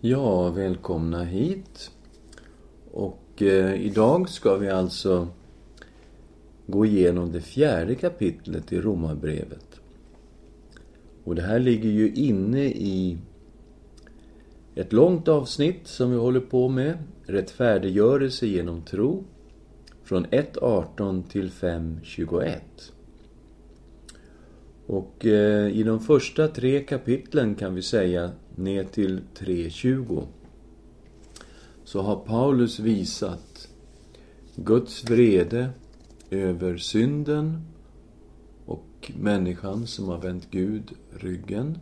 Ja, välkomna hit. Och eh, idag ska vi alltså gå igenom det fjärde kapitlet i Romarbrevet. Och det här ligger ju inne i ett långt avsnitt som vi håller på med. Rättfärdiggörelse genom tro. Från 1.18 till 5.21. Och eh, i de första tre kapitlen kan vi säga ner till 3.20 så har Paulus visat Guds vrede över synden och människan som har vänt Gud ryggen.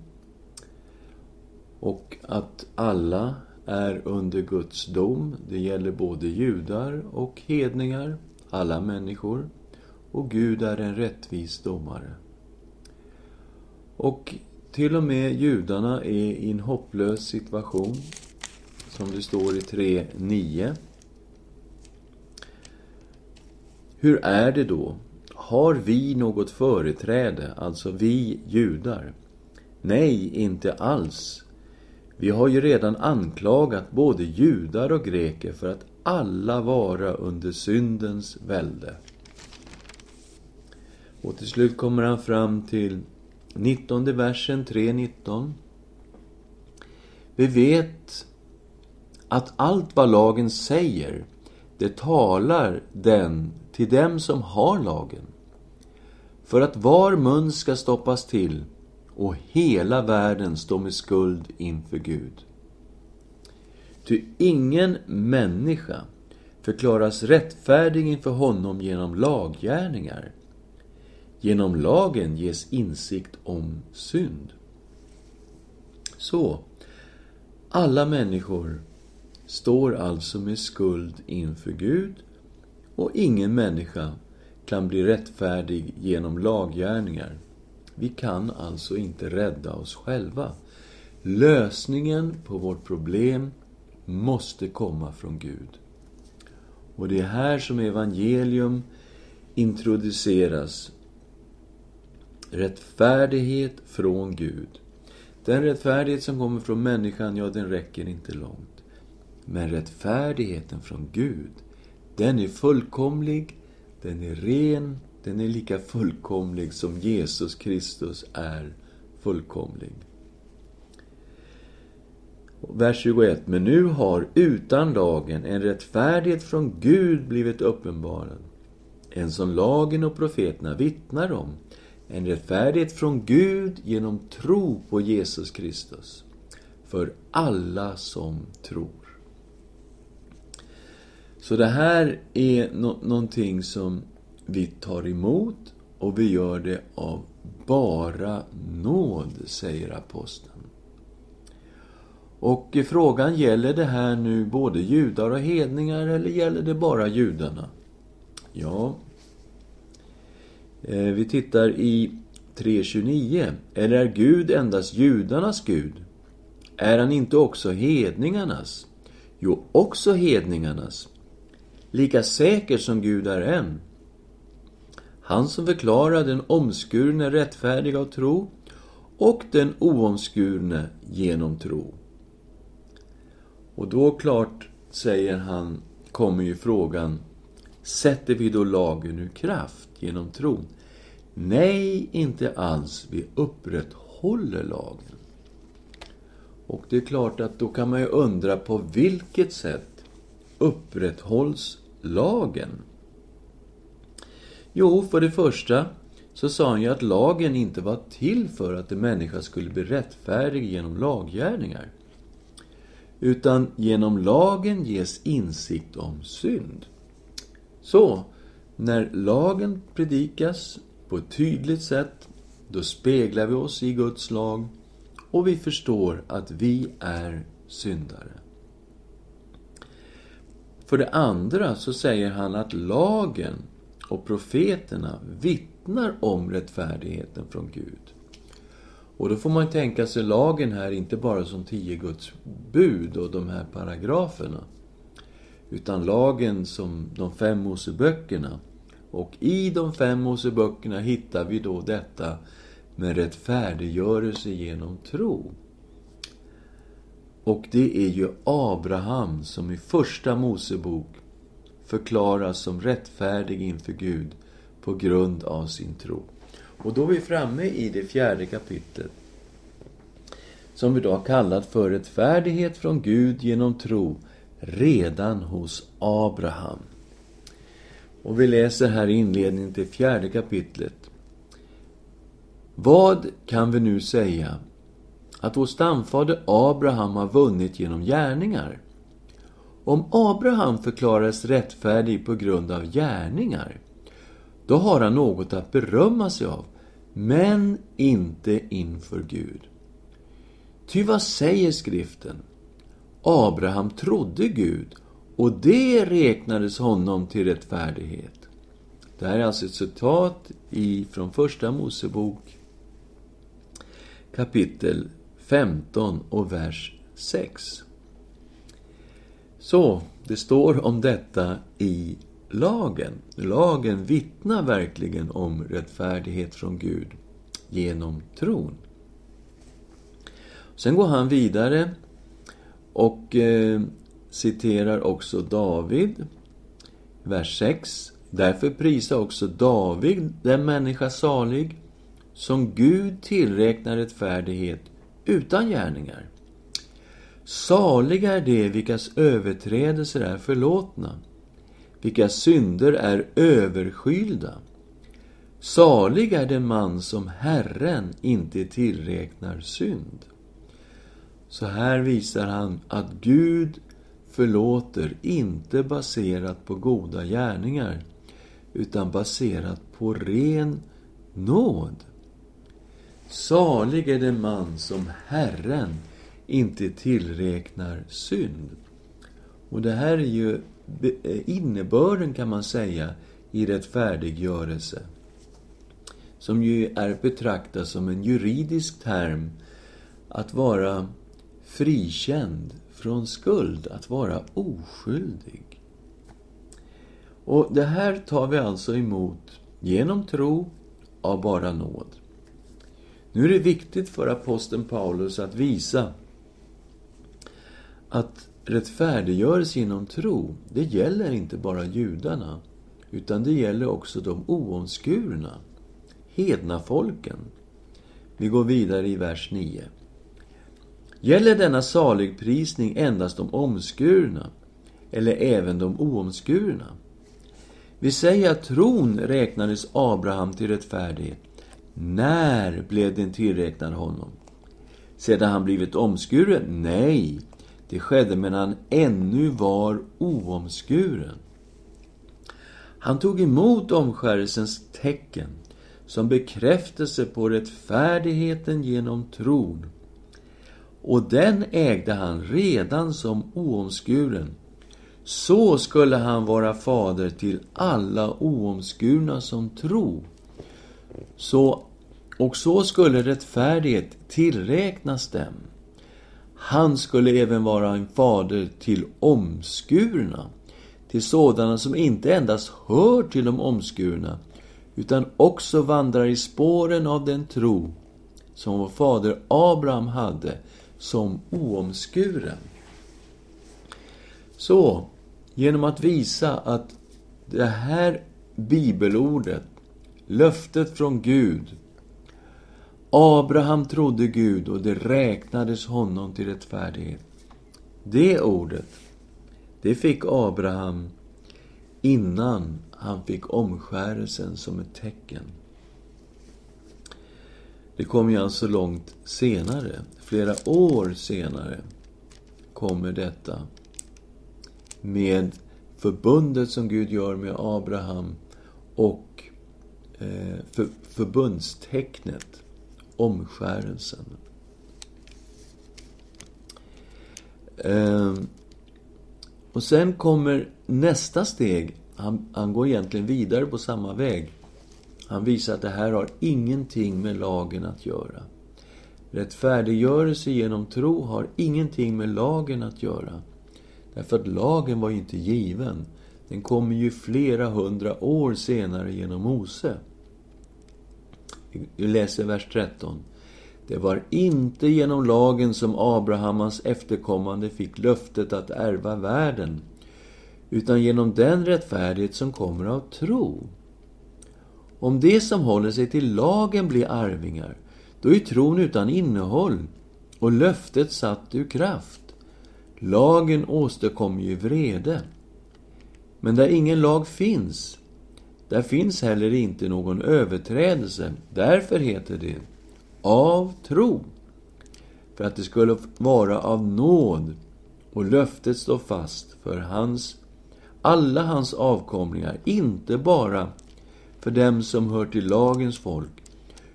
Och att alla är under Guds dom. Det gäller både judar och hedningar, alla människor. Och Gud är en rättvis domare. Och till och med judarna är i en hopplös situation, som det står i 3.9. Hur är det då? Har vi något företräde, alltså vi judar? Nej, inte alls. Vi har ju redan anklagat både judar och greker för att alla vara under syndens välde. Och till slut kommer han fram till 19 versen 3.19. Vi vet att allt vad lagen säger, det talar den till dem som har lagen. För att var mun ska stoppas till och hela världen stå med skuld inför Gud. Ty ingen människa förklaras rättfärdig inför honom genom laggärningar. Genom lagen ges insikt om synd. Så, alla människor står alltså med skuld inför Gud och ingen människa kan bli rättfärdig genom laggärningar. Vi kan alltså inte rädda oss själva. Lösningen på vårt problem måste komma från Gud. Och det är här som evangelium introduceras Rättfärdighet från Gud. Den rättfärdighet som kommer från människan, ja, den räcker inte långt. Men rättfärdigheten från Gud, den är fullkomlig, den är ren, den är lika fullkomlig som Jesus Kristus är fullkomlig. Vers 21. Men nu har utan lagen en rättfärdighet från Gud blivit uppenbarad. En som lagen och profeterna vittnar om en rättfärdighet från Gud genom tro på Jesus Kristus. För alla som tror. Så det här är no någonting som vi tar emot och vi gör det av bara nåd, säger aposteln. Och frågan, gäller det här nu både judar och hedningar eller gäller det bara judarna? Ja, Eh, vi tittar i 3.29. Eller är Gud endast judarnas Gud? Är han inte också hedningarnas? Jo, också hedningarnas. Lika säker som Gud är en. Han som förklarar den omskurne rättfärdig av tro och den oomskurne genom tro. Och då klart, säger han, kommer ju frågan, sätter vi då lagen ur kraft genom tron? Nej, inte alls. Vi upprätthåller lagen. Och det är klart att då kan man ju undra på vilket sätt upprätthålls lagen? Jo, för det första så sa han ju att lagen inte var till för att en människa skulle bli rättfärdig genom laggärningar. Utan genom lagen ges insikt om synd. Så, när lagen predikas på ett tydligt sätt, då speglar vi oss i Guds lag och vi förstår att vi är syndare. För det andra så säger han att lagen och profeterna vittnar om rättfärdigheten från Gud. Och då får man tänka sig lagen här inte bara som tio Guds bud och de här paragraferna. Utan lagen som de fem Moseböckerna och i de fem Moseböckerna hittar vi då detta med rättfärdiggörelse genom tro. Och det är ju Abraham som i Första Mosebok förklaras som rättfärdig inför Gud på grund av sin tro. Och då är vi framme i det fjärde kapitlet som vi då har kallat för rättfärdighet från Gud genom tro redan hos Abraham. Och vi läser här i inledningen till fjärde kapitlet. Vad kan vi nu säga att vår stamfader Abraham har vunnit genom gärningar? Om Abraham förklaras rättfärdig på grund av gärningar, då har han något att berömma sig av, men inte inför Gud. Ty vad säger skriften? Abraham trodde Gud och det räknades honom till rättfärdighet. Det här är alltså ett citat från Första Mosebok kapitel 15 och vers 6. Så, det står om detta i lagen. Lagen vittnar verkligen om rättfärdighet från Gud genom tron. Sen går han vidare och eh, citerar också David, vers 6. Därför prisa också David den människa salig, som Gud tillräknar rättfärdighet utan gärningar. Saliga är de vilkas överträdelser är förlåtna, vilkas synder är överskylda. Salig är den man som Herren inte tillräknar synd. Så här visar han att Gud förlåter inte baserat på goda gärningar utan baserat på ren nåd. Salig är den man som Herren inte tillräknar synd. Och det här är ju eh, innebörden, kan man säga, i rättfärdiggörelse. Som ju är betraktat som en juridisk term. Att vara frikänd från skuld, att vara oskyldig. Och det här tar vi alltså emot genom tro av bara nåd. Nu är det viktigt för aposteln Paulus att visa att rättfärdiggörelse genom tro, det gäller inte bara judarna, utan det gäller också de oomskurna, hedna folken. Vi går vidare i vers 9. Gäller denna saligprisning endast de omskurna, eller även de oomskurna? Vi säger att tron räknades Abraham till rättfärdighet. När blev den tillräknad honom? Sedan han blivit omskuren? Nej, det skedde medan han ännu var oomskuren. Han tog emot omskärelsens tecken som bekräftelse på rättfärdigheten genom tron och den ägde han redan som oomskuren. Så skulle han vara fader till alla oomskurna som tro. Så, och så skulle rättfärdighet tillräknas dem. Han skulle även vara en fader till omskurna, till sådana som inte endast hör till de omskurna, utan också vandrar i spåren av den tro som vår fader Abraham hade som oomskuren. Så, genom att visa att det här bibelordet, löftet från Gud, Abraham trodde Gud och det räknades honom till rättfärdighet. Det ordet, det fick Abraham innan han fick omskärelsen som ett tecken. Det kommer ju alltså långt senare, flera år senare, kommer detta med förbundet som Gud gör med Abraham och eh, för, förbundstecknet, omskärelsen. Ehm, och sen kommer nästa steg. Han, han går egentligen vidare på samma väg. Han visar att det här har ingenting med lagen att göra. Rättfärdiggörelse genom tro har ingenting med lagen att göra. Därför att lagen var inte given. Den kommer ju flera hundra år senare genom Mose. Vi läser vers 13. Det var inte genom lagen som Abraham, hans efterkommande, fick löftet att ärva världen, utan genom den rättfärdighet som kommer av tro. Om de som håller sig till lagen blir arvingar, då är tron utan innehåll och löftet satt ur kraft. Lagen åstadkommer ju vrede. Men där ingen lag finns, där finns heller inte någon överträdelse. Därför heter det av tro. För att det skulle vara av nåd och löftet står fast för hans, alla hans avkomlingar, inte bara för dem som hör till lagens folk,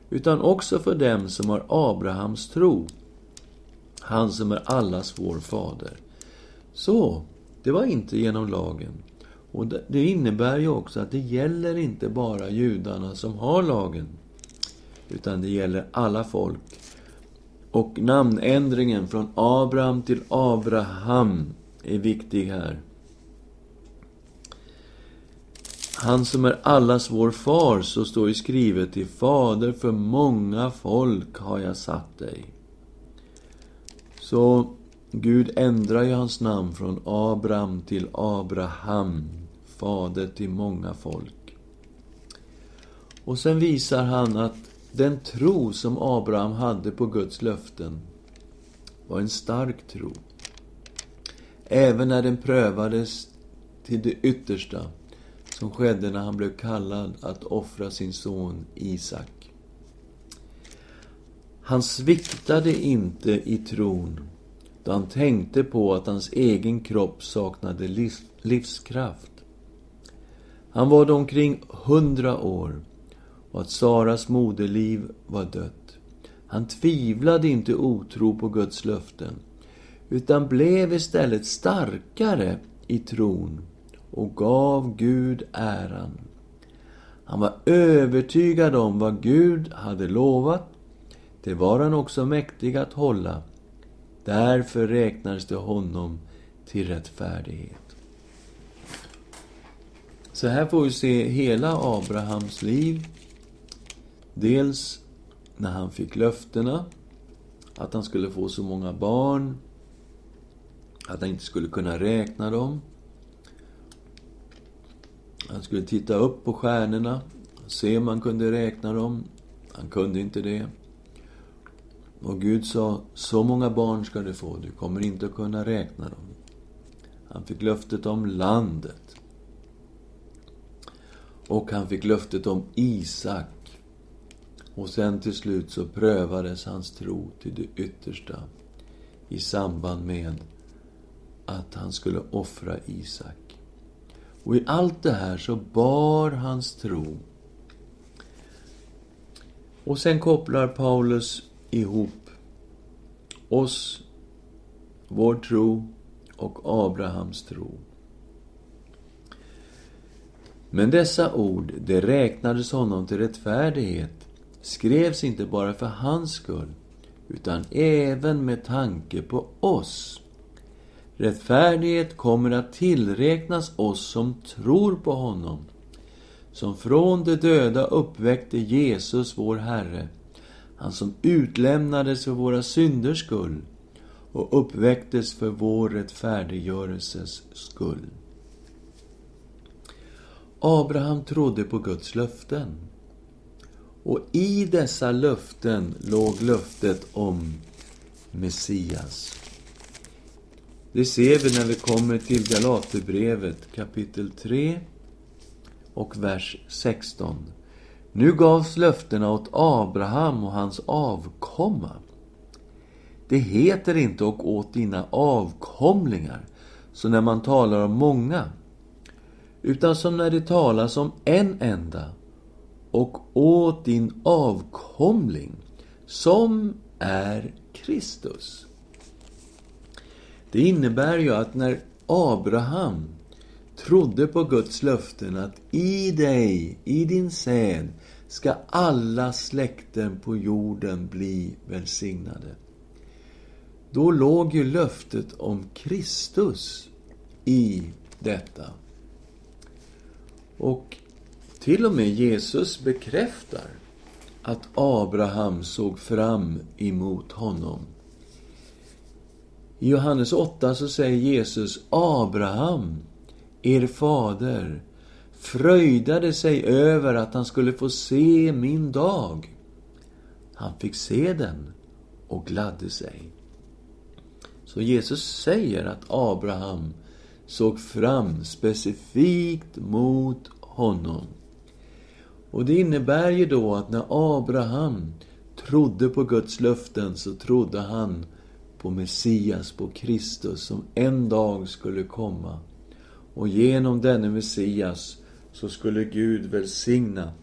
utan också för dem som har Abrahams tro, han som är allas vår fader. Så, det var inte genom lagen. Och det innebär ju också att det gäller inte bara judarna som har lagen, utan det gäller alla folk. Och namnändringen från Abraham till Abraham är viktig här. Han som är allas vår far, så står ju skrivet till fader för många folk har jag satt dig. Så Gud ändrar ju hans namn från Abraham till Abraham, fader till många folk. Och sen visar han att den tro som Abraham hade på Guds löften var en stark tro. Även när den prövades till det yttersta, som skedde när han blev kallad att offra sin son Isak. Han sviktade inte i tron då han tänkte på att hans egen kropp saknade livs livskraft. Han var då omkring hundra år och att Saras moderliv var dött. Han tvivlade inte otro på Guds löften, utan blev istället starkare i tron och gav Gud äran. Han var övertygad om vad Gud hade lovat. Det var han också mäktig att hålla. Därför räknades det honom till rättfärdighet. Så här får vi se hela Abrahams liv Dels när han fick löftena att han skulle få så många barn att han inte skulle kunna räkna dem. Han skulle titta upp på stjärnorna, se om han kunde räkna dem. Han kunde inte det. Och Gud sa, så många barn ska du få, du kommer inte att kunna räkna dem. Han fick löftet om landet. Och han fick löftet om Isak. Och sen till slut så prövades hans tro till det yttersta i samband med att han skulle offra Isak. Och i allt det här så bar hans tro. Och sen kopplar Paulus ihop oss, vår tro och Abrahams tro. Men dessa ord, det räknades honom till rättfärdighet skrevs inte bara för hans skull, utan även med tanke på oss. Rättfärdighet kommer att tillräknas oss som tror på honom, som från de döda uppväckte Jesus, vår Herre, han som utlämnades för våra synders skull och uppväcktes för vår rättfärdiggörelses skull. Abraham trodde på Guds löften. Och i dessa löften låg löftet om Messias. Det ser vi när vi kommer till Galaterbrevet kapitel 3 och vers 16. Nu gavs löftena åt Abraham och hans avkomma. Det heter inte och åt dina avkomlingar, så när man talar om många, utan som när det talas om en enda, och åt din avkomling, som är Kristus. Det innebär ju att när Abraham trodde på Guds löften att i dig, i din säd, ska alla släkten på jorden bli välsignade. Då låg ju löftet om Kristus i detta. Och till och med Jesus bekräftar att Abraham såg fram emot honom. I Johannes 8 så säger Jesus Abraham, er fader, fröjdade sig över att han skulle få se min dag. Han fick se den och gladde sig. Så Jesus säger att Abraham såg fram specifikt mot honom. Och det innebär ju då att när Abraham trodde på Guds löften så trodde han på Messias, på Kristus som en dag skulle komma. Och genom denne Messias så skulle Gud välsigna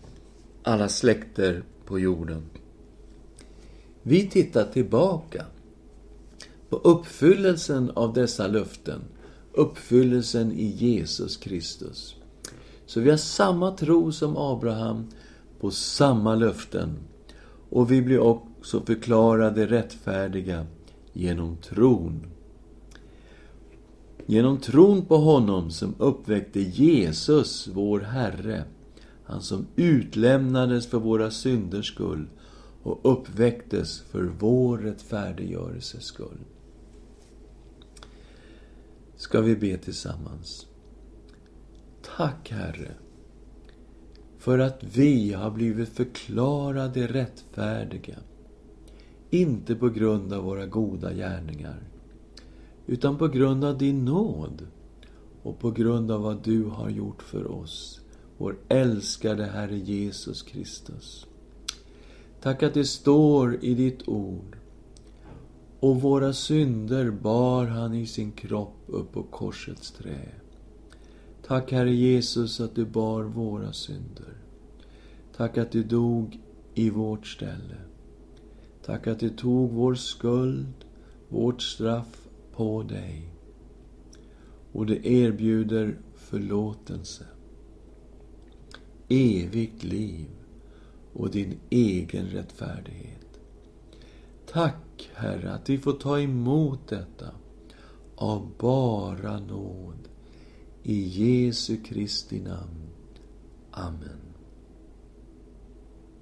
alla släkter på jorden. Vi tittar tillbaka på uppfyllelsen av dessa löften, uppfyllelsen i Jesus Kristus. Så vi har samma tro som Abraham på samma löften. Och vi blir också förklarade rättfärdiga genom tron. Genom tron på honom som uppväckte Jesus, vår Herre, han som utlämnades för våra synders skull och uppväcktes för vår rättfärdiggörelses skull. Ska vi be tillsammans. Tack, Herre, för att vi har blivit förklarade rättfärdiga. Inte på grund av våra goda gärningar, utan på grund av din nåd och på grund av vad du har gjort för oss, vår älskade Herre Jesus Kristus. Tack att det står i ditt ord. Och våra synder bar han i sin kropp upp på korsets trä. Tack Herre Jesus att du bar våra synder. Tack att du dog i vårt ställe. Tack att du tog vår skuld, vårt straff på dig. Och det erbjuder förlåtelse, evigt liv och din egen rättfärdighet. Tack, Herre, att vi får ta emot detta av bara nåd. I Jesu Kristi namn. Amen.